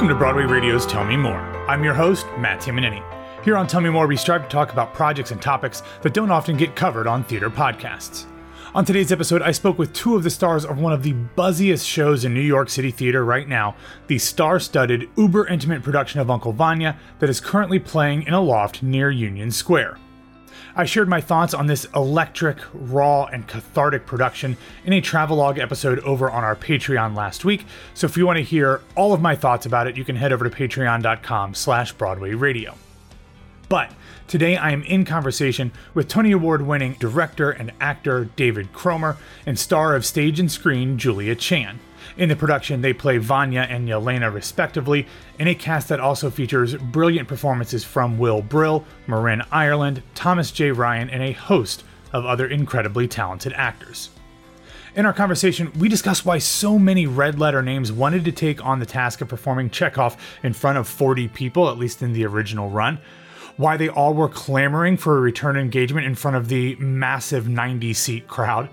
Welcome to Broadway Radio's Tell Me More. I'm your host, Matt Tamanini. Here on Tell Me More, we strive to talk about projects and topics that don't often get covered on theater podcasts. On today's episode, I spoke with two of the stars of one of the buzziest shows in New York City theater right now, the star studded, uber intimate production of Uncle Vanya that is currently playing in a loft near Union Square. I shared my thoughts on this electric, raw, and cathartic production in a travelogue episode over on our Patreon last week. So if you want to hear all of my thoughts about it, you can head over to patreon.com slash Broadway Radio. But today I am in conversation with Tony Award winning director and actor David Cromer and star of stage and screen Julia Chan. In the production, they play Vanya and Yelena respectively, in a cast that also features brilliant performances from Will Brill, Marin Ireland, Thomas Jay Ryan, and a host of other incredibly talented actors. In our conversation, we discuss why so many red letter names wanted to take on the task of performing Chekhov in front of 40 people, at least in the original run, why they all were clamoring for a return engagement in front of the massive 90 seat crowd,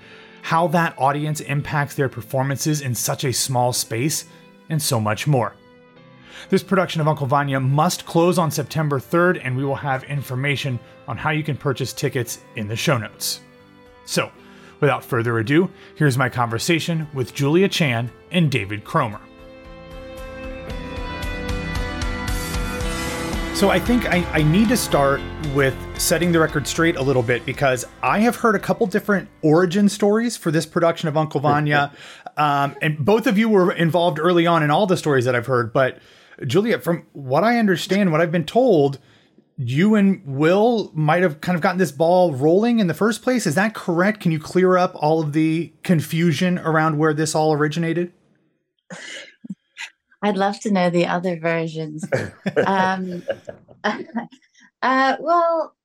how that audience impacts their performances in such a small space, and so much more. This production of Uncle Vanya must close on September 3rd, and we will have information on how you can purchase tickets in the show notes. So, without further ado, here's my conversation with Julia Chan and David Cromer. So I think I, I need to start with setting the record straight a little bit because I have heard a couple different origin stories for this production of Uncle Vanya. Um, and both of you were involved early on in all the stories that I've heard. But Juliet, from what I understand, what I've been told, you and Will might have kind of gotten this ball rolling in the first place. Is that correct? Can you clear up all of the confusion around where this all originated? I'd love to know the other versions. um, uh, well,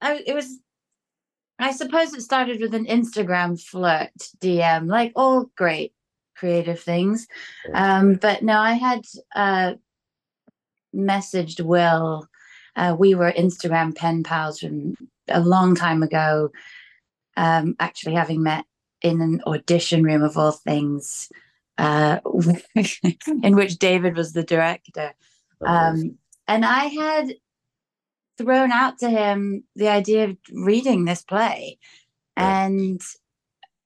I, it was. I suppose it started with an Instagram flirt DM, like all great creative things. Um, but no, I had uh, messaged Will. Uh, we were Instagram pen pals from a long time ago. Um, actually, having met in an audition room of all things uh, in which David was the director. Um, and I had thrown out to him the idea of reading this play. And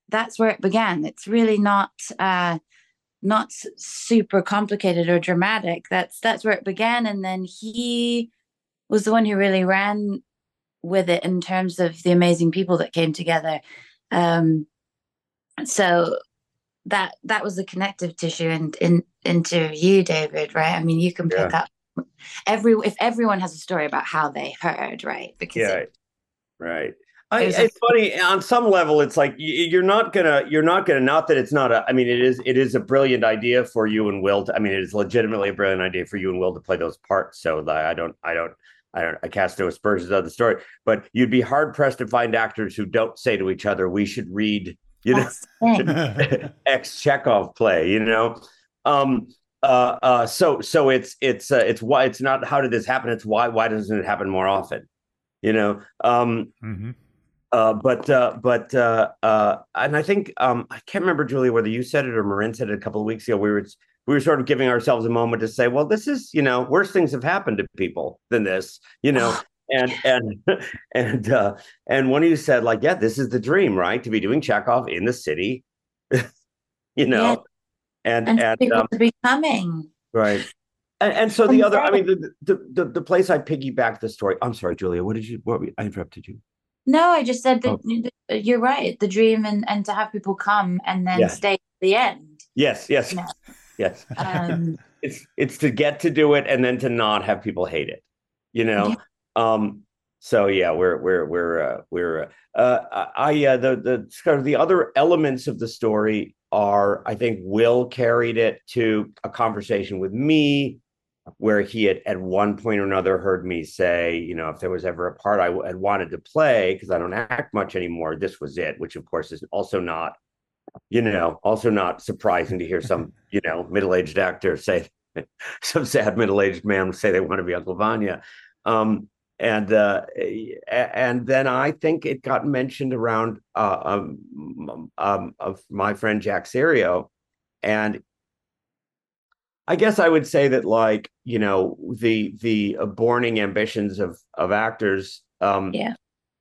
that's where it began. It's really not uh, not super complicated or dramatic. That's that's where it began. And then he was the one who really ran with it in terms of the amazing people that came together. Um, so that that was the connective tissue and in, in, into you david right? I mean you can pick yeah. up every if everyone has a story about how they heard right? Because yeah. it, right. I, it's funny on some level it's like you're not gonna you're not gonna not that it's not a i mean it is it is a brilliant idea for you and will to, i mean it is legitimately a brilliant idea for you and will to play those parts so that i don't i don't I don't I cast no aspersions on the story, but you'd be hard pressed to find actors who don't say to each other, "We should read you know, ex Chekhov play, you know. Um, uh, uh, so so it's it's uh, it's why it's not how did this happen? It's why why doesn't it happen more often? You know. Um, mm-hmm. uh, but uh, but uh, uh, and I think um, I can't remember Julia whether you said it or Marin said it a couple of weeks ago. We were we were sort of giving ourselves a moment to say, well, this is you know worse things have happened to people than this, you know. and and and uh, and one of you said like, yeah, this is the dream, right? To be doing Chekhov in the city, you know, yeah. and and, and people um, to be coming, right? And, and so the other, I mean, the, the, the the place I piggybacked the story. I'm sorry, Julia. What did you? What I interrupted you? No, I just said that oh. you're right. The dream and and to have people come and then yes. stay at the end. Yes, yes, yes. Um, it's it's to get to do it and then to not have people hate it. You know, yeah. Um, so yeah, we're we're we're uh, we're uh, uh, I uh, the the sort of the other elements of the story are I think Will carried it to a conversation with me where he had at one point or another heard me say, you know, if there was ever a part I had wanted to play because I don't act much anymore, this was it. Which of course is also not, you know, also not surprising to hear some you know middle aged actor say, some sad middle aged man say they want to be Uncle Vanya. Um, and uh, and then I think it got mentioned around uh, um, um, of my friend Jack Serio, and I guess I would say that like you know the the borning ambitions of of actors um yeah.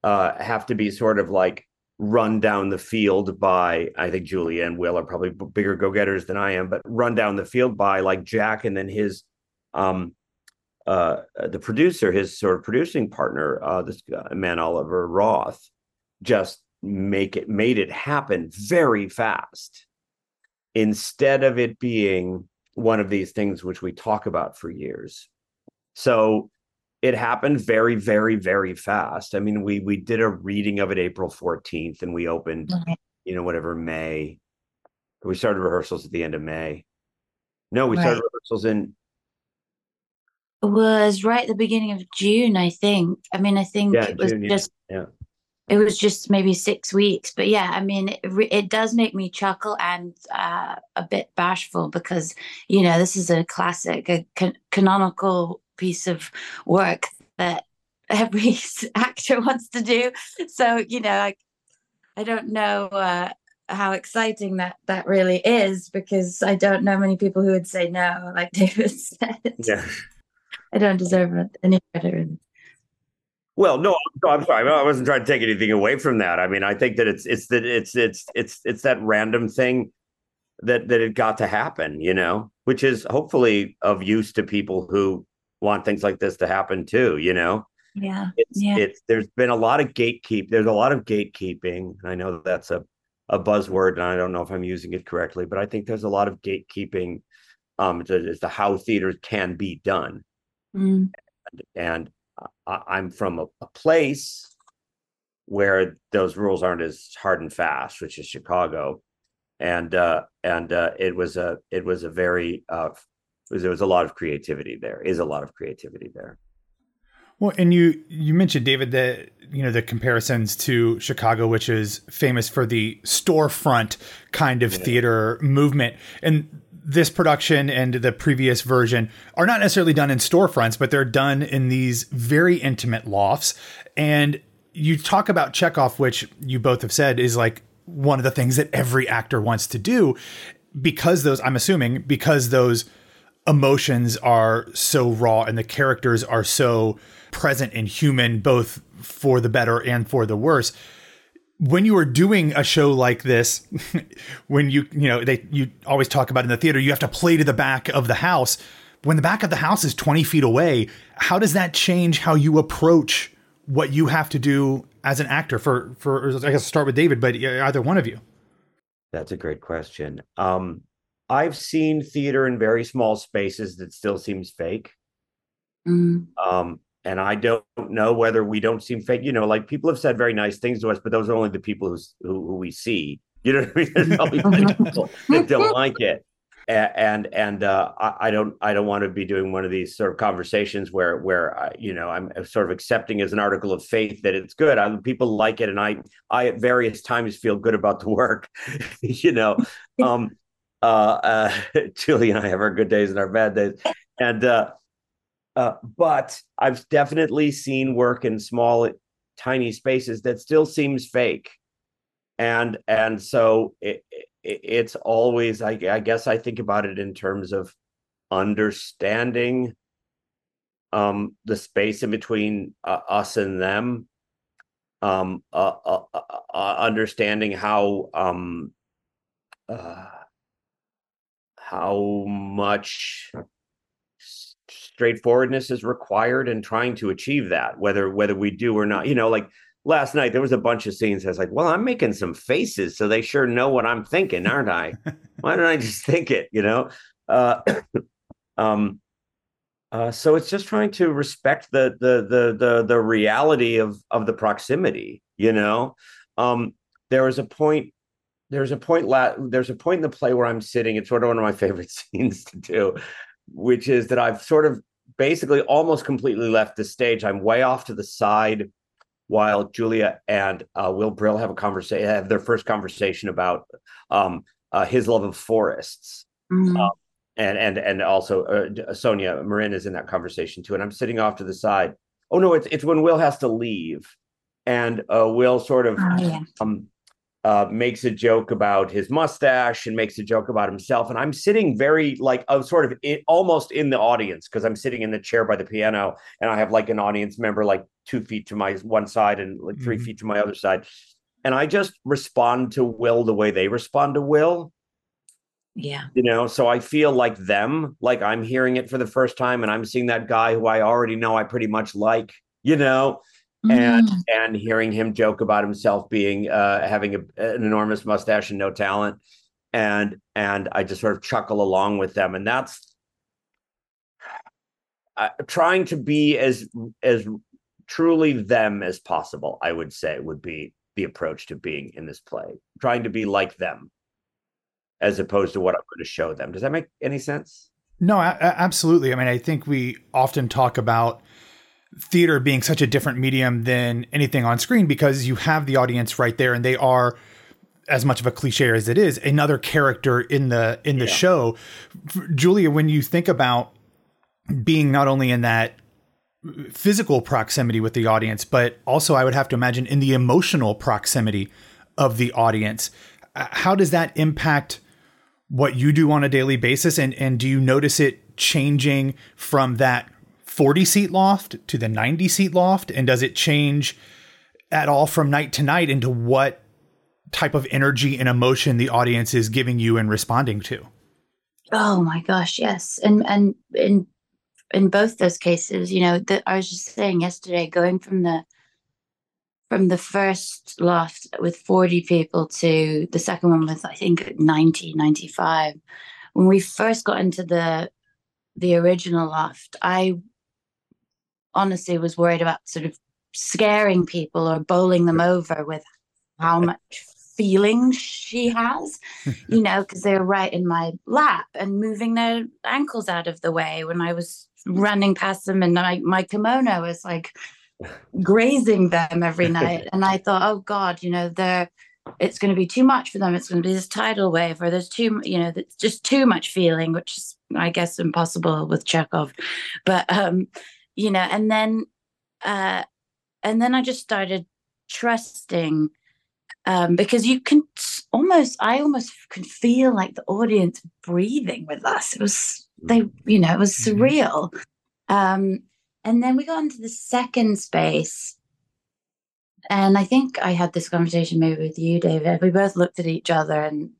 uh have to be sort of like run down the field by I think Julia and Will are probably bigger go-getters than I am but run down the field by like Jack and then his um uh the producer his sort of producing partner uh this guy, man Oliver Roth just make it made it happen very fast instead of it being one of these things which we talk about for years. So it happened very, very, very fast. I mean, we we did a reading of it April 14th and we opened, okay. you know, whatever May. We started rehearsals at the end of May. No, we right. started rehearsals in was right at the beginning of June, I think. I mean, I think yeah, it was June, just yeah. it was just maybe six weeks but yeah i mean it, it does make me chuckle and uh, a bit bashful because you know this is a classic a can- canonical piece of work that every actor wants to do. So you know i i don't know uh, how exciting that that really is because i don't know many people who would say no like david said. Yeah i don't deserve any credit well, no, I'm sorry. I wasn't trying to take anything away from that. I mean, I think that it's it's that it's it's it's it's that random thing that that it got to happen, you know, which is hopefully of use to people who want things like this to happen too, you know. Yeah. It's yeah. it's there's been a lot of gatekeep. There's a lot of gatekeeping. I know that's a a buzzword, and I don't know if I'm using it correctly, but I think there's a lot of gatekeeping um as to how theaters can be done. Mm. And, and I'm from a, a, place where those rules aren't as hard and fast, which is Chicago, and uh, and uh, it was a it was a very uh, was, there was a lot of creativity there. Is a lot of creativity there. Well, and you you mentioned David that you know the comparisons to Chicago, which is famous for the storefront kind of yeah. theater movement, and this production and the previous version are not necessarily done in storefronts, but they're done in these very intimate lofts. And you talk about Chekhov, which you both have said is like one of the things that every actor wants to do because those, I'm assuming, because those emotions are so raw and the characters are so present and human, both for the better and for the worse when you are doing a show like this, when you you know they you always talk about in the theater, you have to play to the back of the house. When the back of the house is twenty feet away, how does that change how you approach what you have to do as an actor? For for I guess start with David, but either one of you. That's a great question. Um, I've seen theater in very small spaces that still seems fake. Mm. Um, and I don't know whether we don't seem fake. You know, like people have said very nice things to us, but those are only the people who who, who we see. You know what I mean? There's probably people that don't like it, and and uh, I, I, don't I don't want to be doing one of these sort of conversations where where I, you know I'm sort of accepting as an article of faith that it's good. I, people like it, and I I at various times feel good about the work. you know, um, uh, uh, Julie and I have our good days and our bad days, and. uh uh, but I've definitely seen work in small, tiny spaces that still seems fake, and and so it, it, it's always I, I guess I think about it in terms of understanding um, the space in between uh, us and them, um, uh, uh, uh, uh understanding how um, how much straightforwardness is required in trying to achieve that, whether whether we do or not. You know, like last night there was a bunch of scenes. I was like, well, I'm making some faces, so they sure know what I'm thinking, aren't I? Why don't I just think it? You know. Uh, um, uh, so it's just trying to respect the the the the the reality of of the proximity. You know, um, there was a point. There's a point. La- there's a point in the play where I'm sitting. It's sort of one of my favorite scenes to do, which is that I've sort of basically almost completely left the stage. I'm way off to the side while Julia and uh, Will Brill have a conversation, have their first conversation about um, uh, his love of forests. Mm-hmm. Um, and and and also uh, Sonia Marin is in that conversation too. And I'm sitting off to the side. Oh no, it's it's when Will has to leave, and uh, Will sort of oh, yeah. um, uh, uh, makes a joke about his mustache and makes a joke about himself. And I'm sitting very like I'm sort of in, almost in the audience because I'm sitting in the chair by the piano and I have like an audience member like two feet to my one side and like 3 mm-hmm. feet to my other side. And I just respond to Will the way they respond to Will. Yeah. You know, so I feel like them, like I'm hearing it for the first time and I'm seeing that guy who I already know I pretty much like, you know, and mm. and hearing him joke about himself being uh, having a, an enormous mustache and no talent, and and I just sort of chuckle along with them, and that's uh, trying to be as as truly them as possible. I would say would be the approach to being in this play, trying to be like them, as opposed to what I'm going to show them. Does that make any sense? No, absolutely. I mean, I think we often talk about theater being such a different medium than anything on screen because you have the audience right there and they are as much of a cliche as it is another character in the in the yeah. show julia when you think about being not only in that physical proximity with the audience but also i would have to imagine in the emotional proximity of the audience uh, how does that impact what you do on a daily basis and and do you notice it changing from that 40 seat loft to the 90 seat loft? And does it change at all from night to night into what type of energy and emotion the audience is giving you and responding to? Oh my gosh, yes. And and in in both those cases, you know, I was just saying yesterday, going from the from the first loft with 40 people to the second one with I think 90, 95. When we first got into the the original loft, I honestly was worried about sort of scaring people or bowling them over with how much feeling she has, you know, because they're right in my lap and moving their ankles out of the way when I was running past them and my, my kimono was like grazing them every night. And I thought, oh God, you know, they're it's going to be too much for them. It's going to be this tidal wave, or there's too, you know, it's just too much feeling, which is, I guess, impossible with Chekhov. But um, you know and then uh and then i just started trusting um because you can almost i almost can feel like the audience breathing with us. It was they you know it was mm-hmm. surreal. Um and then we got into the second space. And i think i had this conversation maybe with you david. We both looked at each other and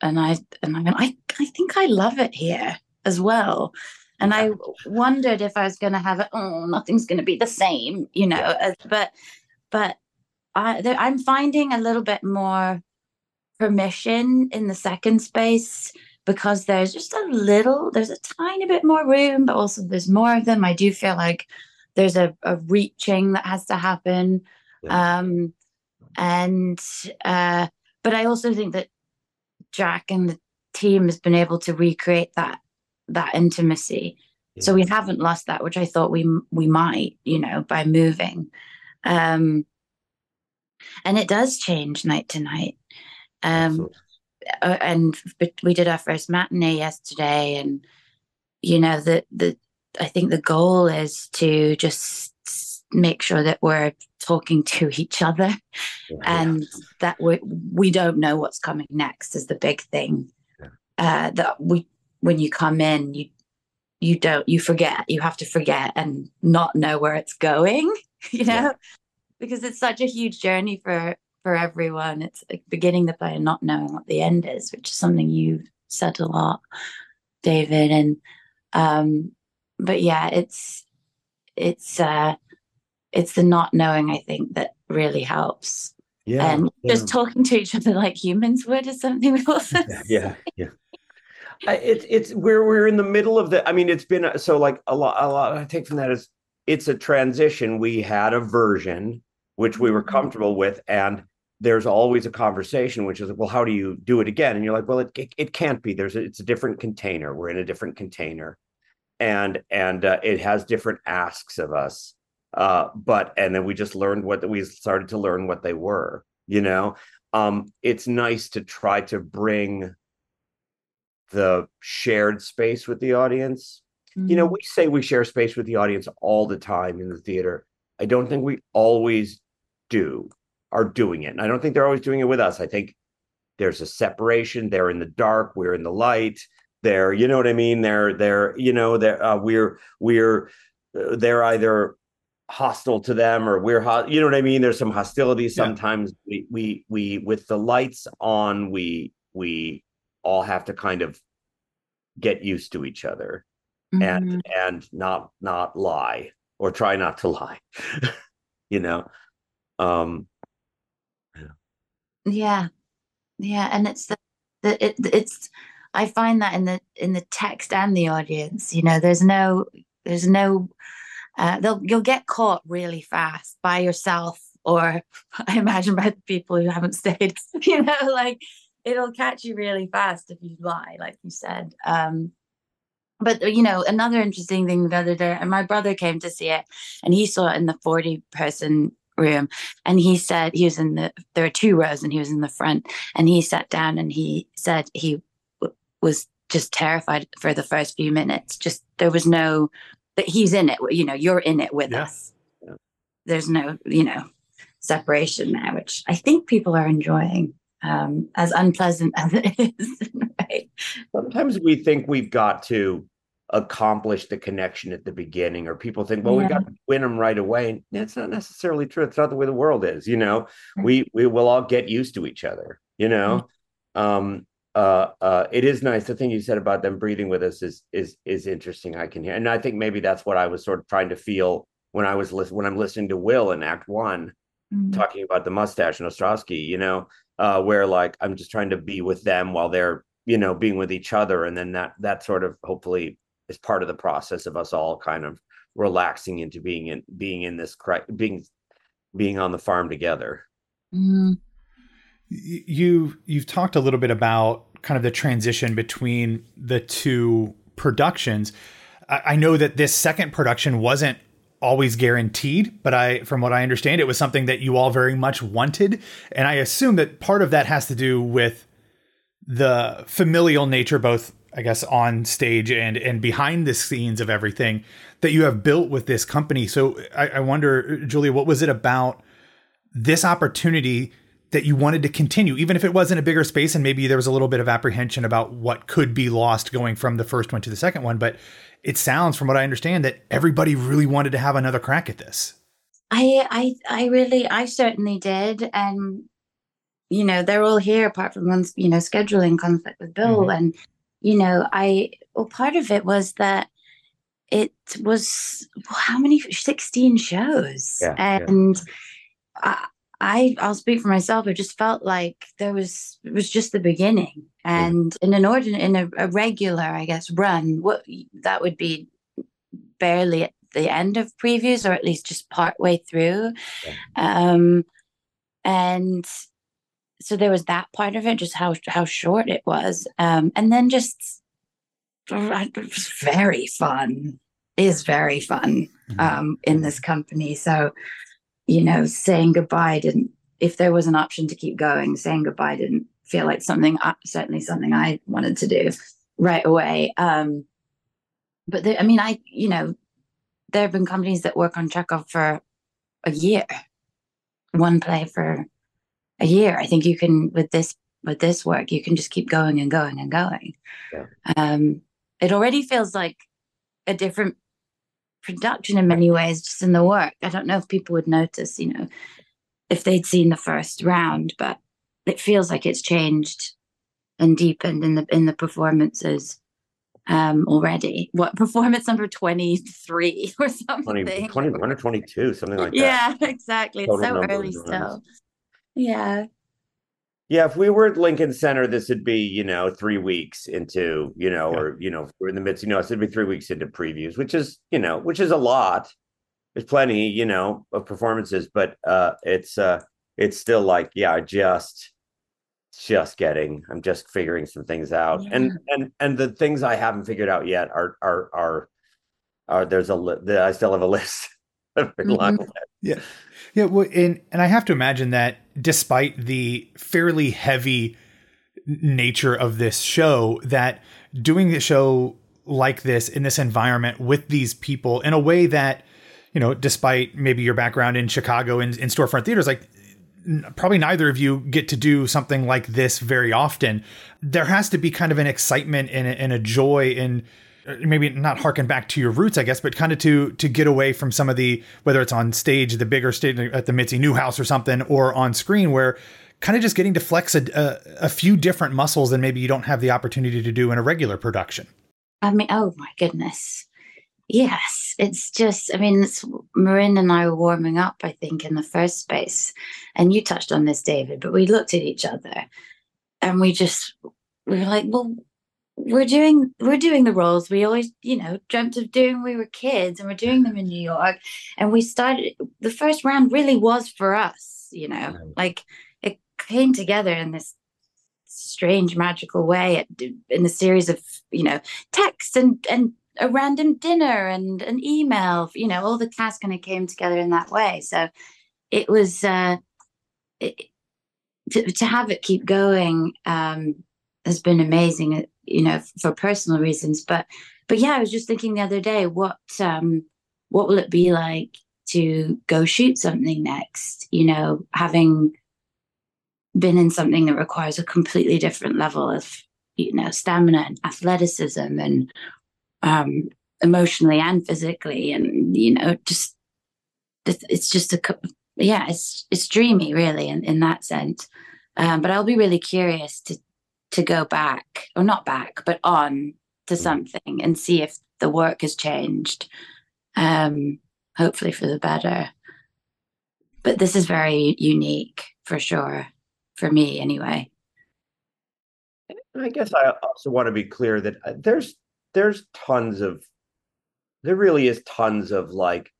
and i and i went i, I think i love it here as well and I wondered if I was going to have it. Oh, nothing's going to be the same, you know. Uh, but but I, I'm finding a little bit more permission in the second space because there's just a little, there's a tiny bit more room, but also there's more of them. I do feel like there's a, a reaching that has to happen. Yeah. Um, and, uh, but I also think that Jack and the team has been able to recreate that that intimacy. Yeah. So we haven't lost that, which I thought we we might, you know, by moving. Um, and it does change night to night. Um, uh, and we did our first matinee yesterday, and you know the the I think the goal is to just make sure that we're talking to each other yeah. and that we we don't know what's coming next is the big thing yeah. uh, that we when you come in, you you don't you forget you have to forget and not know where it's going you know? Yeah. because it's such a huge journey for for everyone. It's like beginning the play and not knowing what the end is which is something you've said a lot david and um but yeah it's it's uh it's the not knowing i think that really helps. Yeah and yeah. just talking to each other like humans would is something we also yeah yeah it's it's we're we're in the middle of the. I mean, it's been so like a lot. A lot I take from that is it's a transition. We had a version which we were mm-hmm. comfortable with, and there's always a conversation, which is like, well, how do you do it again? And you're like, well, it it, it can't be. There's a, it's a different container. We're in a different container, and and uh, it has different asks of us. Uh, but and then we just learned what we started to learn what they were. You know, um, it's nice to try to bring the shared space with the audience. Mm-hmm. You know, mm-hmm. we say we share space with the audience all the time in the theater. I don't think we always do. are doing it. And I don't think they're always doing it with us. I think there's a separation. They're in the dark, we're in the light. They're, you know what I mean? They're they're, you know, they're uh, we're we're uh, they're either hostile to them or we're hot you know what i mean there's some hostility sometimes yeah. we we we with the lights on we we all have to kind of get used to each other mm-hmm. and and not not lie or try not to lie you know? Um yeah. Yeah. And it's the, the it, it's i find that in the in the text and the audience you know there's no there's no uh, they'll you'll get caught really fast by yourself or i imagine by the people who haven't stayed you know like it'll catch you really fast if you lie like you said um but you know another interesting thing the other day and my brother came to see it and he saw it in the 40 person room and he said he was in the there were two rows and he was in the front and he sat down and he said he w- was just terrified for the first few minutes just there was no that he's in it you know you're in it with yeah. us yeah. there's no you know separation there which i think people are enjoying um, as unpleasant as it is right? sometimes we think we've got to accomplish the connection at the beginning or people think well yeah. we got to win them right away and that's not necessarily true it's not the way the world is you know we we will all get used to each other you know mm-hmm. um uh uh it is nice the thing you said about them breathing with us is is is interesting i can hear and i think maybe that's what i was sort of trying to feel when i was listening when i'm listening to will in act one mm-hmm. talking about the mustache and Ostrovsky you know uh where like i'm just trying to be with them while they're you know being with each other and then that that sort of hopefully is part of the process of us all kind of relaxing into being in being in this being being on the farm together. Mm. You you've talked a little bit about kind of the transition between the two productions. I, I know that this second production wasn't always guaranteed, but I from what I understand, it was something that you all very much wanted, and I assume that part of that has to do with the familial nature both I guess on stage and and behind the scenes of everything that you have built with this company. So I, I wonder, Julia, what was it about this opportunity that you wanted to continue, even if it wasn't a bigger space and maybe there was a little bit of apprehension about what could be lost going from the first one to the second one. But it sounds, from what I understand, that everybody really wanted to have another crack at this. I I I really I certainly did. And you know, they're all here apart from one, you know, scheduling conflict with Bill. Mm-hmm. And you know, I, well, part of it was that it was how many 16 shows yeah, and yeah. I, I I'll speak for myself it just felt like there was it was just the beginning and in an ordinary in a, a, regular i guess run what that would be barely at the end of previews or at least just part way through yeah. um and so there was that part of it, just how how short it was, um, and then just it was very fun. Is very fun mm-hmm. um, in this company. So, you know, saying goodbye didn't. If there was an option to keep going, saying goodbye didn't feel like something. Uh, certainly, something I wanted to do right away. Um, but the, I mean, I you know, there have been companies that work on Chekhov for a year, one play for a year. I think you can with this with this work, you can just keep going and going and going. Yeah. Um, it already feels like a different production in many ways, just in the work. I don't know if people would notice, you know, if they'd seen the first round, but it feels like it's changed and deepened in the in the performances um already. What performance number 23 or something? 20, 21 or 22 something like that. Yeah exactly. It's so early still. Yeah. Yeah, if we were at Lincoln Center, this would be, you know, three weeks into, you know, yeah. or you know, we're in the midst, you know, it'd be three weeks into previews, which is, you know, which is a lot. There's plenty, you know, of performances, but uh it's uh it's still like, yeah, just just getting, I'm just figuring some things out. Yeah. And and and the things I haven't figured out yet are are are are there's a li- I still have a list. mm-hmm. Yeah. Yeah, well, and and I have to imagine that despite the fairly heavy nature of this show, that doing the show like this in this environment with these people in a way that, you know, despite maybe your background in Chicago and in storefront theaters, like probably neither of you get to do something like this very often. There has to be kind of an excitement and a, and a joy in Uh, maybe not harken back to your roots, I guess, but kind of to to get away from some of the whether it's on stage, the bigger stage at the Mitzi Newhouse or something, or on screen where kind of just getting to flex a, a, a few different muscles than maybe you don't have the opportunity to do in a regular production. I mean, oh my goodness. Yes, it's just, I mean, it's, Marin and I were warming up, I think, in the first space. And you touched on this, David, but we looked at each other and we just, we were like, well, we're doing we're doing the roles we always you know dreamt of doing when we were kids and we're doing them in new york. And we started the first round really was for us you know like it came together in this strange magical way in a series of you know texts and and a random dinner and an email you know all the cast kind of came together in that way. So it was uh it, to, to have it keep going um has been amazing you know for personal reasons but but yeah i was just thinking the other day what um what will it be like to go shoot something next? You know having been in something that requires a completely different level of you know stamina and athleticism and um emotionally and physically and you know just it's just a yeah it's it's dreamy really in, in that sense. Um, but i'll be really curious to to go back or not back but on to mm. something and see if the work has changed um hopefully for the better but this is very unique for sure for me anyway. I guess I also want to be clear that uh, there's there's tons of there really is tons of like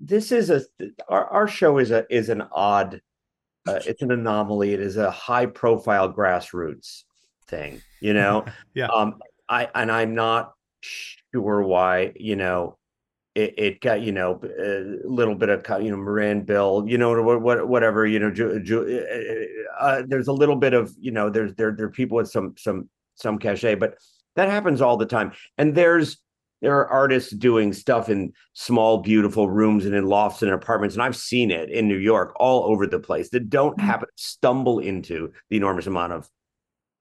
this is a our, our show is a is an odd uh, it's an anomaly. It is a high profile grassroots thing you know? Yeah. Um i and i'm not sure why you know it, it got you know a little bit of you know Marin Bill you know what whatever you know ju, ju, uh, uh, there's a little bit of you know there's there there are people with some some some cachet but that happens all the time. And there's there are artists doing stuff in small beautiful rooms and in lofts and apartments and I've seen it in New York all over the place that don't mm-hmm. happen stumble into the enormous amount of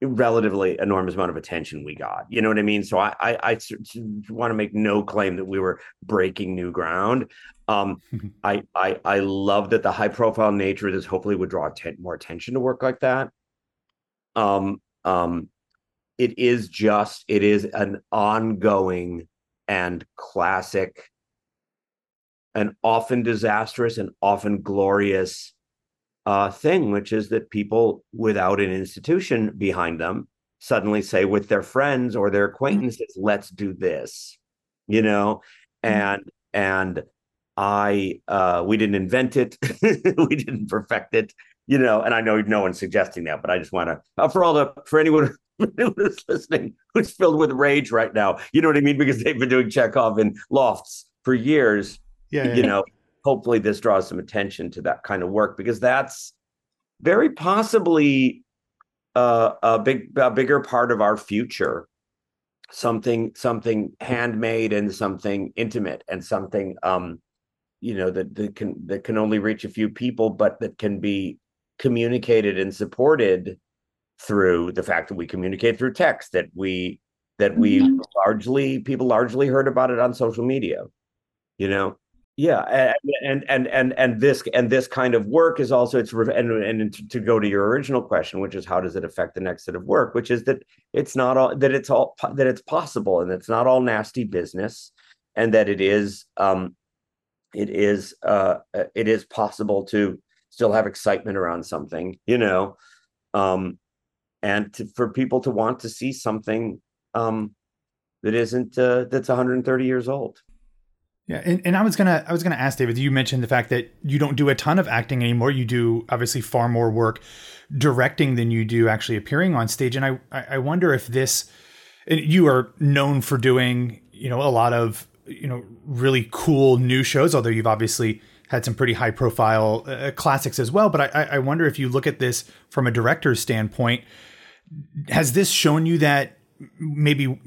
relatively enormous amount of attention we got. You know what I mean? So I I, I want to make no claim that we were breaking new ground. Um, I I I love that the high profile nature of this hopefully would draw more attention to work like that. Um um, it is just it is an ongoing and classic and often disastrous and often glorious uh, thing, which is that people without an institution behind them suddenly say with their friends or their mm-hmm. acquaintances, "Let's do this," you know, mm-hmm. and and I uh, we didn't invent it, we didn't perfect it, you know, and I know no one's suggesting that, but I just want to uh, for all the for anyone who's listening who's filled with rage right now, you know what I mean, because they've been doing Chekhov in lofts for years. Yeah, yeah. you know, hopefully this draws some attention to that kind of work because that's very possibly uh, a big a bigger part of our future something something handmade and something intimate and something um you know that, that can that can only reach a few people but that can be communicated and supported through the fact that we communicate through text that we that we mm-hmm. largely people largely heard about it on social media you know yeah and and and and this and this kind of work is also it's and and to go to your original question which is how does it affect the next set of work which is that it's not all that it's all that it's possible and it's not all nasty business and that it is um it is uh it is possible to still have excitement around something you know um and to, for people to want to see something um that isn't uh, that's 130 years old yeah, and, and I was gonna I was gonna ask David. You mentioned the fact that you don't do a ton of acting anymore. You do obviously far more work directing than you do actually appearing on stage. And I I wonder if this you are known for doing you know a lot of you know really cool new shows. Although you've obviously had some pretty high profile uh, classics as well. But I I wonder if you look at this from a director's standpoint, has this shown you that maybe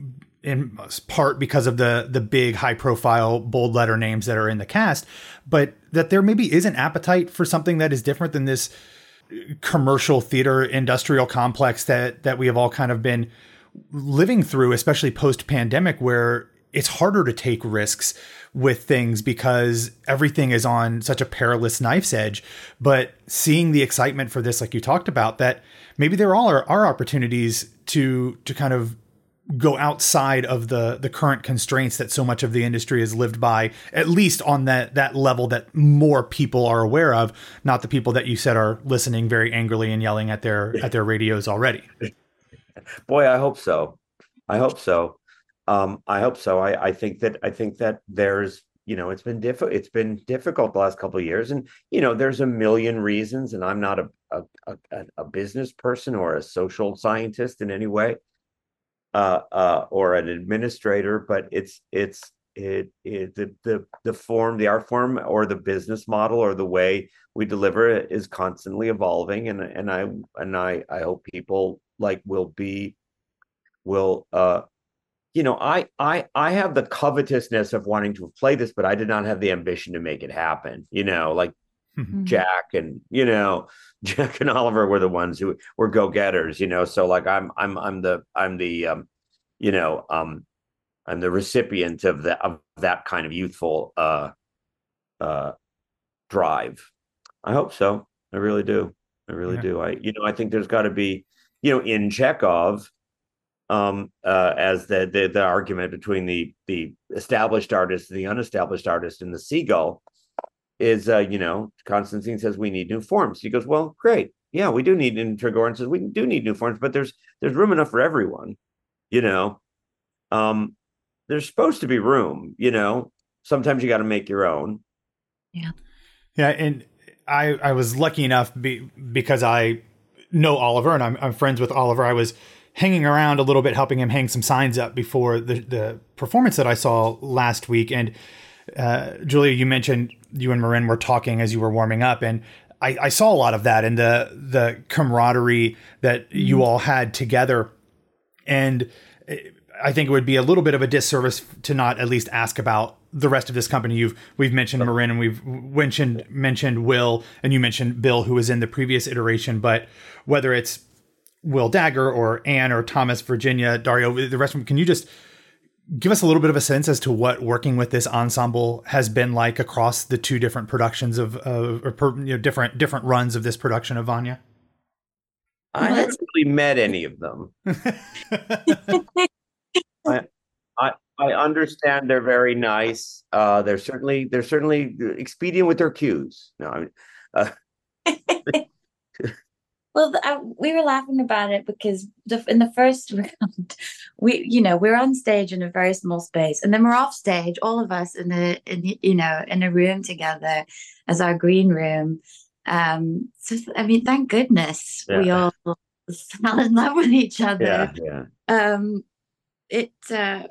in part because of the the big high profile bold letter names that are in the cast but that there maybe is an appetite for something that is different than this commercial theater industrial complex that that we have all kind of been living through, especially post pandemic, where it's harder to take risks with things because everything is on such a perilous knife's edge. But seeing the excitement for this, like you talked about, that maybe there all are, are opportunities to to kind of go outside of the the current constraints that so much of the industry has lived by at least on that that level that more people are aware of not the people that you said are listening very angrily and yelling at their at their radios already. Boy i hope so. I hope so um i hope so. I i think that i think that there's you know it's been difficult it's been difficult the last couple of years and you know there's a million reasons and i'm not a a, a, a business person or a social scientist in any way uh, uh, or an administrator, but it's it's it, it the the the form, the art form, or the business model, or the way we deliver it is constantly evolving, and and I and I I hope people like will be will uh you know i i i have the covetousness of wanting to play this but i did not have the ambition to make it happen you know like mm-hmm. jack and you know Jack and Oliver were the ones who were go getters, you know. So like I'm I'm I'm the I'm the um, you know um, I'm the recipient of that of that kind of youthful uh, uh, drive. I hope so. I really do. I really yeah. do. I you know I think there's got to be you know in Chekhov um uh as the, the the argument between the the established artist and the unestablished artist in the seagull is uh, you know, Constantine says we need new forms. He goes, Well, great. Yeah, we do need and Trigorin says we do need new forms, but there's there's room enough for everyone, you know. Um, there's supposed to be room, you know. Sometimes you got to make your own. Yeah. Yeah, and I I was lucky enough be, because I know Oliver and I'm I'm friends with Oliver. I was hanging around a little bit helping him hang some signs up before the the performance that I saw last week and uh, Julia, you mentioned you and Marin were talking as you were warming up, and I, I saw a lot of that and the the camaraderie that you all had together. And I think it would be a little bit of a disservice to not at least ask about the rest of this company. You've we've mentioned Marin and we've mentioned mentioned Will and you mentioned Bill, who was in the previous iteration. But whether it's Will Dagger or Anne or Thomas, Virginia, Dario, the rest of them, can you just give us a little bit of a sense as to what working with this ensemble has been like across the two different productions of, uh, or per, you know, different different runs of this production of Vanya? I haven't really met any of them. I, I, I understand they're very nice. Uh, they're certainly they're certainly expedient with their cues. No, I mean, uh, Well, I, we were laughing about it because the, in the first round, we, you know, we're on stage in a very small space, and then we're off stage, all of us in a, in, you know, in a room together as our green room. Um, so I mean, thank goodness yeah. we all fell in love with each other. Yeah, yeah. Um, it, uh,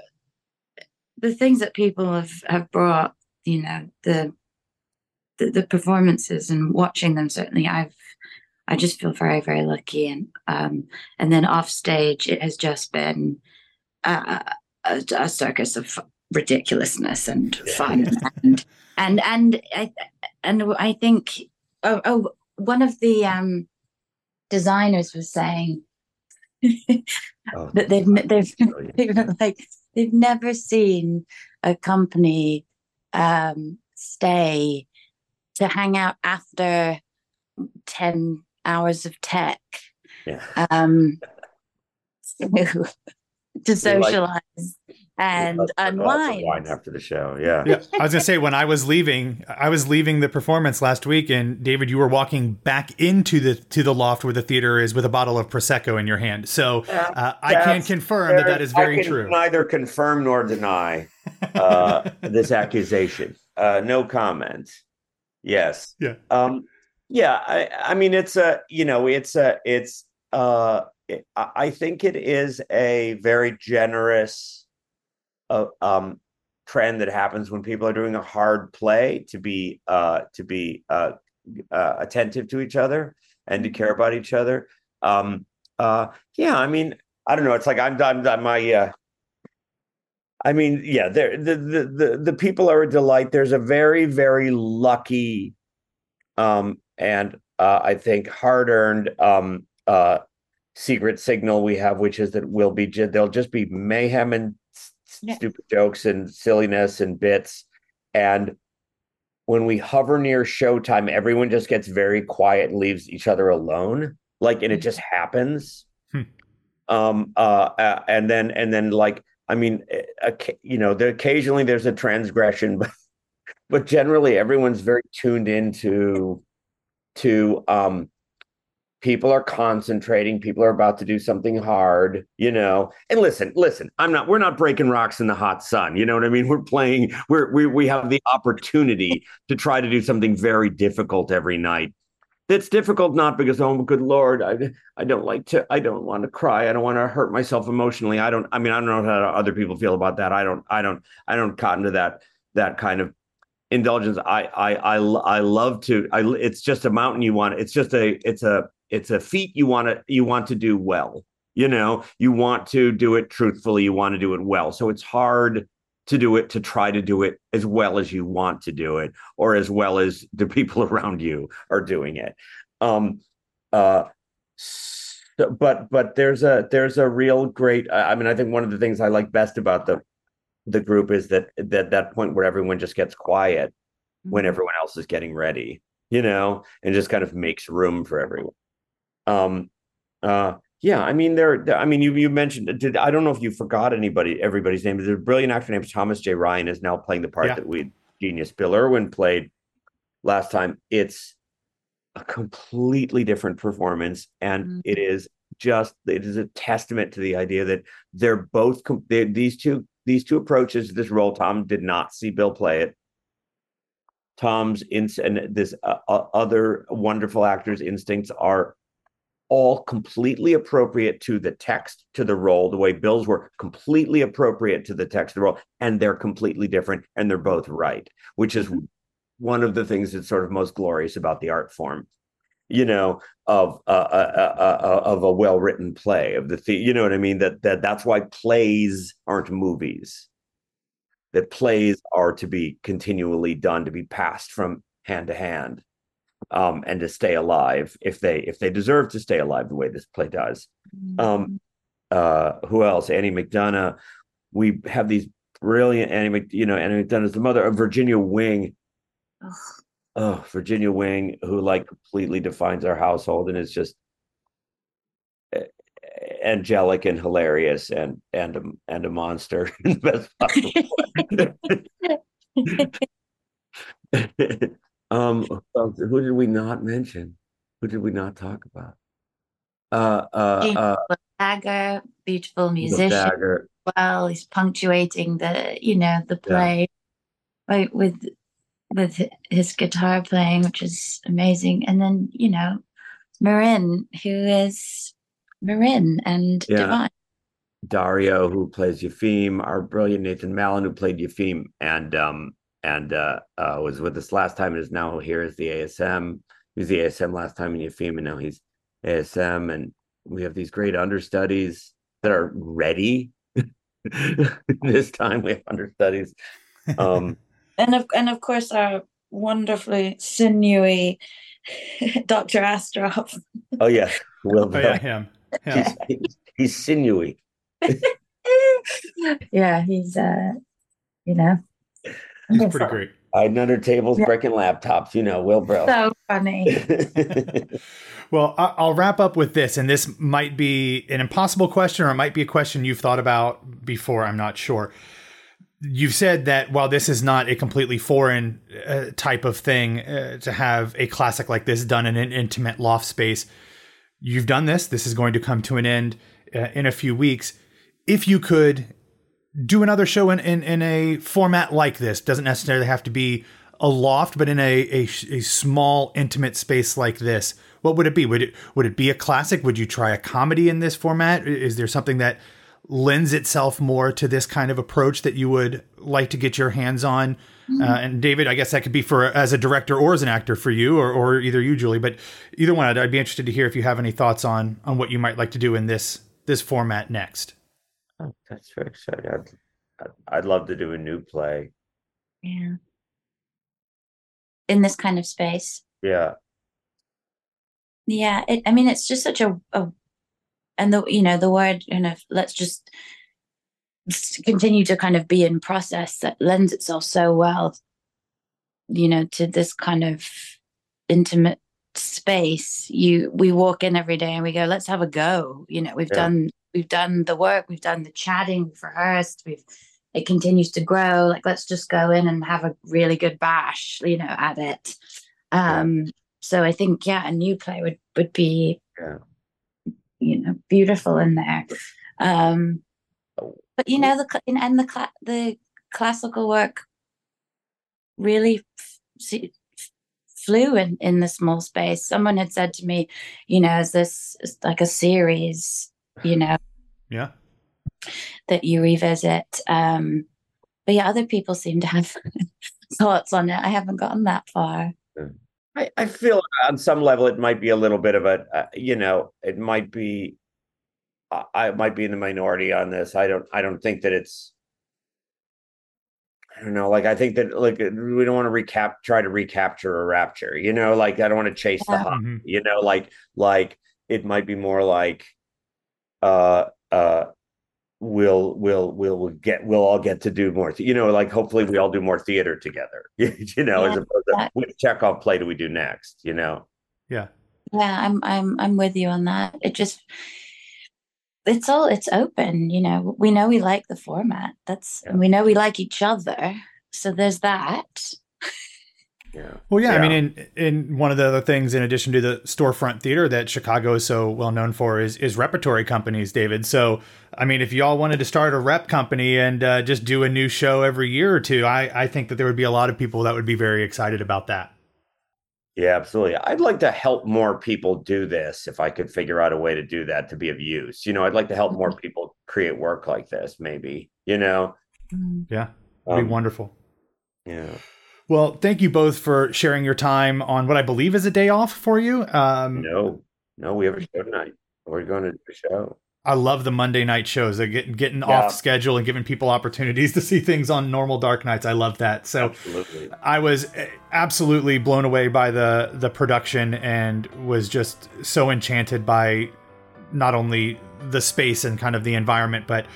the things that people have have brought, you know, the the, the performances and watching them. Certainly, I've I just feel very, very lucky. And um, and then off stage, it has just been a, a, a circus of ridiculousness and fun, and and and I and I think oh, oh one of the um, designers was saying oh, that they've they've, they've like they've never seen a company um, stay to hang out after 10 hours of tech yeah. um, to socialize like, and unwind. Wine after the show, yeah. yeah. I was gonna say when I was leaving, I was leaving the performance last week, and David, you were walking back into the to the loft where the theater is with a bottle of prosecco in your hand. So uh, I can confirm that that is very true. Neither confirm nor deny uh, this accusation. Uh, no comment. Yes. Yeah. Um, yeah, I, I mean, it's a you know, it's a it's uh, it, I think it is a very generous uh, um, trend that happens when people are doing a hard play to be uh, to be uh, uh, attentive to each other and to care about each other. Um, uh, yeah, I mean, I don't know. It's like I'm, I'm my uh, I mean, yeah, the, the the the people are a delight. There's a very very lucky, um, and uh, I think hard earned um uh secret signal we have, which is that we'll be there'll just be mayhem and yeah. stupid jokes and silliness and bits, and when we hover near showtime, everyone just gets very quiet and leaves each other alone. Like, and it just happens. Hmm. Um, uh, uh, and then, and then, like, I mean, uh, you know, there, occasionally there's a transgression, but, but generally everyone's very tuned into, to, um, people are concentrating people are about to do something hard you know? And listen listen i'm not we're not breaking rocks in the hot sun you know what i mean? We're playing we're we, we have the opportunity to try to do something very difficult every night. That's difficult not because oh good lord i i don't like to i don't want to cry i don't want to hurt myself emotionally i don't i mean i don't know how other people feel about that i don't i don't i don't cotton to that that kind of indulgence. I i i, I love to i it's just a mountain you want it's just a it's a it's a feat you want to you want to do well you know? You want to do it truthfully you want to do it well. So it's hard to do it to try to do it as well as you want to do it or as well as the people around you are doing it. Um uh but but there's a there's a real great i mean i think one of the things i like best about the the group is that that that point where everyone just gets quiet when mm-hmm. everyone else is getting ready you know and just kind of makes room for everyone um, uh, yeah, I mean, there. I mean, you you mentioned. Did I don't know if you forgot anybody, everybody's name. There's a brilliant actor named Thomas Jay Ryan is now playing the part yeah. that we genius Bill Irwin played last time. It's a completely different performance, and mm-hmm. it is just it is a testament to the idea that they're both they, these two these two approaches to this role. Tom did not see Bill play it. Tom's in and this uh, uh, other wonderful actors' instincts are all completely appropriate to the text to the role the way bills were completely appropriate to the text the role and they're completely different and they're both right which is mm-hmm. one of the things that's sort of most glorious about the art form you know of uh, uh, uh, uh of a well written play of the, the you know what i mean that that that's why plays aren't movies that plays are to be continually done to be passed from hand to hand um, and to stay alive if they if they deserve to stay alive the way this play does. Um, uh, who else? Annie McDonough. We have these brilliant Annie, Mc, you know, Annie McDonough is the mother of Virginia Wing. Oh, Virginia Wing, who like completely defines our household and is just angelic and hilarious and and a, and a monster in the best possible Um, who did we not mention? Who did we not talk about? Uh, uh, uh, Dagger, beautiful musician. Dagger. Well, he's punctuating the, you know, the play, yeah. right with with his guitar playing, which is amazing. And then, you know, Marin, who is Marin and yeah. Divine. Dario, who plays Yefim, our brilliant Nathan Mallon, who played Yefim, and um, and uh, uh, was with us last time and is now here as the ASM. He was the ASM last time in Yefim, and now he's ASM. And we have these great understudies that are ready. this time we have understudies. Um, and of and of course our wonderfully sinewy Dr. Astrov. Oh yeah, Will. Oh, yeah, him. Yeah. He's, he's sinewy. yeah, he's uh, you know, he's pretty great. Hiding under tables, yeah. breaking laptops. You know, Will Brill. So funny. well, I'll wrap up with this, and this might be an impossible question, or it might be a question you've thought about before. I'm not sure. You've said that while this is not a completely foreign uh, type of thing uh, to have a classic like this done in an intimate loft space, you've done this. This is going to come to an end uh, in a few weeks. If you could do another show in, in, in a format like this. Doesn't necessarily have to be a loft, but in a, a, a small, intimate space like this. What would it be? Would it would it be a classic? Would you try a comedy in this format? Is there something that lends itself more to this kind of approach that you would like to get your hands on? Mm-hmm. Uh, and David, I guess that could be for as a director or as an actor for you, or, or either you, Julie. But either one, I'd, I'd be interested to hear if you have any thoughts on on what you might like to do in this this format next. Oh, that's very exciting. I'd, I'd love to do a new play. Yeah. In this kind of space. Yeah. Yeah. It, I mean, it's just such a, a and the you know the word you know let's just continue to kind of be in process that lends itself so well you know to this kind of intimate space you we walk in every day and we go let's have a go you know we've yeah. done we've done the work we've done the chatting we've rehearsed we've it continues to grow like let's just go in and have a really good bash you know at it um yeah. so i think yeah a new play would would be yeah. You know beautiful in there. Um but you know the and the the classical work really f- flew in in the small space. Someone had said to me you know is this like a series you know yeah. that you revisit um but yeah other people seem to have thoughts on it. I haven't gotten that far I, I feel on some level it might be a little bit of a uh, you know it might be I might be in the minority on this. I don't I don't think that it's I don't know. Like I think that like we don't want to recap, try to recapture a rapture. You know, like I don't want to chase yeah. the hot. Mm-hmm. You know, like like it might be more like, uh, uh, we'll we'll we'll get we'll all get to do more. Th- you know, like hopefully we all do more theater together. you know, yeah, as opposed to which Chekhov play do we do next? You know. Yeah. Yeah, I'm I'm I'm with you on that. It just it's all it's open you know we know we like the format that's yeah. and we know we like each other so there's that yeah. Well, yeah, yeah, I mean, in in one of the other things, in addition to the storefront theater that Chicago is so well known for, is is repertory companies, David. So, I mean, if y'all wanted to start a rep company and uh, just do a new show every year or two, I I think that there would be a lot of people that would be very excited about that. Yeah, absolutely. I'd like to help more people do this if I could figure out a way to do that to be of use. You know, I'd like to help more mm-hmm. people create work like this, maybe, you know? Mm-hmm. Yeah, that'd um, be wonderful. Yeah. Well, thank you both for sharing your time on what I believe is a day off for you. Um, no, no, we have a show tonight. We're going to do a show. I love the Monday night shows. They're getting getting yeah. off schedule and giving people opportunities to see things on normal dark nights. I love that. So absolutely. I was eh, absolutely blown away by the the production and was just so enchanted by not only the space and kind of the environment, but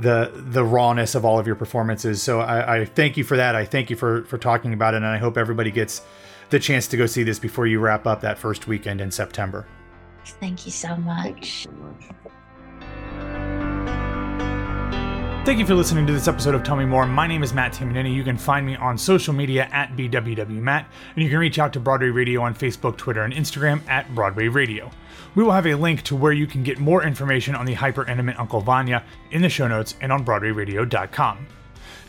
the the rawness of all of your performances. So I, I thank you for that. I thank you for for talking about it, and I hope everybody gets the chance to go see this before you wrap up that first weekend in September. Thank you so much. Thank you so much. Thank you for listening to this episode of Tell Me More. My name is Matt Tamanini. You can find me on social media at BWWMatt, and you can reach out to Broadway Radio on Facebook, Twitter, and Instagram at Broadway Radio. We will have a link to where you can get more information on the hyper intimate Uncle Vanya in the show notes and on BroadwayRadio.com.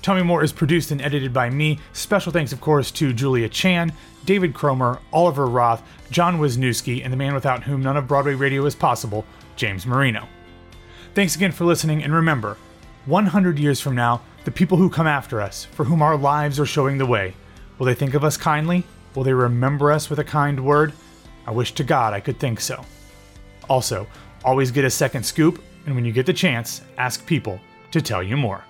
Tell Me More is produced and edited by me. Special thanks, of course, to Julia Chan, David Cromer, Oliver Roth, John Wisniewski, and the man without whom none of Broadway Radio is possible, James Marino. Thanks again for listening, and remember, 100 years from now, the people who come after us, for whom our lives are showing the way, will they think of us kindly? Will they remember us with a kind word? I wish to God I could think so. Also, always get a second scoop, and when you get the chance, ask people to tell you more.